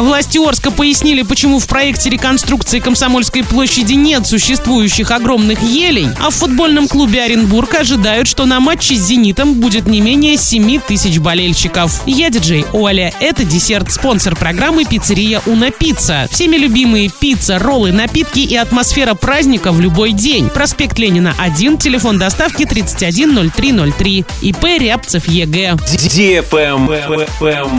Власти Орска пояснили, почему в проекте реконструкции Комсомольской площади нет существующих огромных елей, а в футбольном клубе Оренбург ожидают, что на матче с «Зенитом» будет не менее 7 тысяч болельщиков. Я диджей Оля. Это десерт, спонсор программы «Пиццерия Уна Пицца». Всеми любимые пицца, роллы, напитки и атмосфера праздника в любой день. Проспект Ленина 1, телефон доставки 310303. ИП Рябцев Е.Г..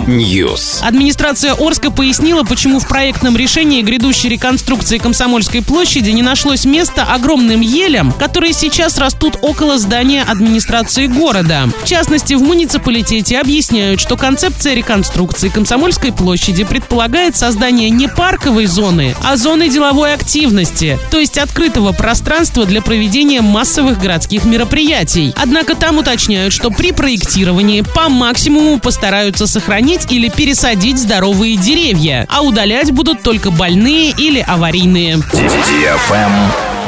News. Администрация Орска пояснила, почему в проектном решении грядущей реконструкции Комсомольской площади не нашлось места огромным елям, которые сейчас растут около здания администрации города. В частности, в муниципалитете объясняют, что концепция реконструкции Комсомольской площади предполагает создание не парковой зоны, а зоны деловой активности, то есть открытого пространства для проведения массовых городских мероприятий. Однако там уточняют, что при проектировании по максимуму постараются сохранить или пересадить здоровые деревья, а удалять будут только больные или аварийные.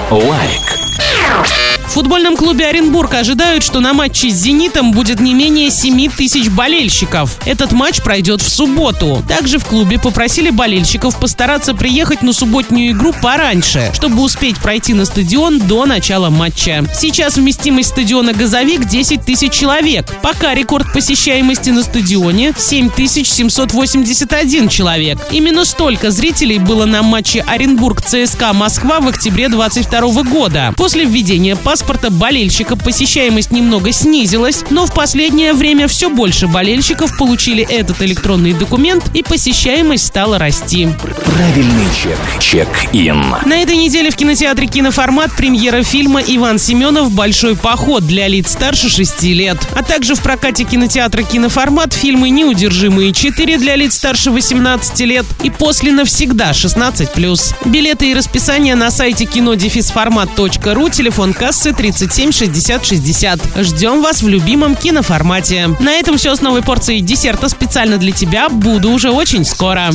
Лайк. В футбольном клубе Оренбург ожидают, что на матче с «Зенитом» будет не менее 7 тысяч болельщиков. Этот матч пройдет в субботу. Также в клубе попросили болельщиков постараться приехать на субботнюю игру пораньше, чтобы успеть пройти на стадион до начала матча. Сейчас вместимость стадиона «Газовик» 10 тысяч человек. Пока рекорд посещаемости на стадионе 7781 человек. Именно столько зрителей было на матче Оренбург-ЦСКА Москва в октябре 22 года. После введения паспорта болельщика посещаемость немного снизилась, но в последнее время все больше болельщиков получили этот электронный документ и посещаемость стала расти. Правильный чек. Чек-ин. На этой неделе в кинотеатре «Киноформат» премьера фильма «Иван Семенов. Большой поход» для лиц старше 6 лет. А также в прокате кинотеатра «Киноформат» фильмы «Неудержимые 4» для лиц старше 18 лет и «После навсегда» 16+. Билеты и расписание на сайте кинодефисформат.ру, телефон кассы 37 60 60. Ждем вас в любимом киноформате. На этом все с новой порцией десерта специально для тебя. Буду уже очень скоро.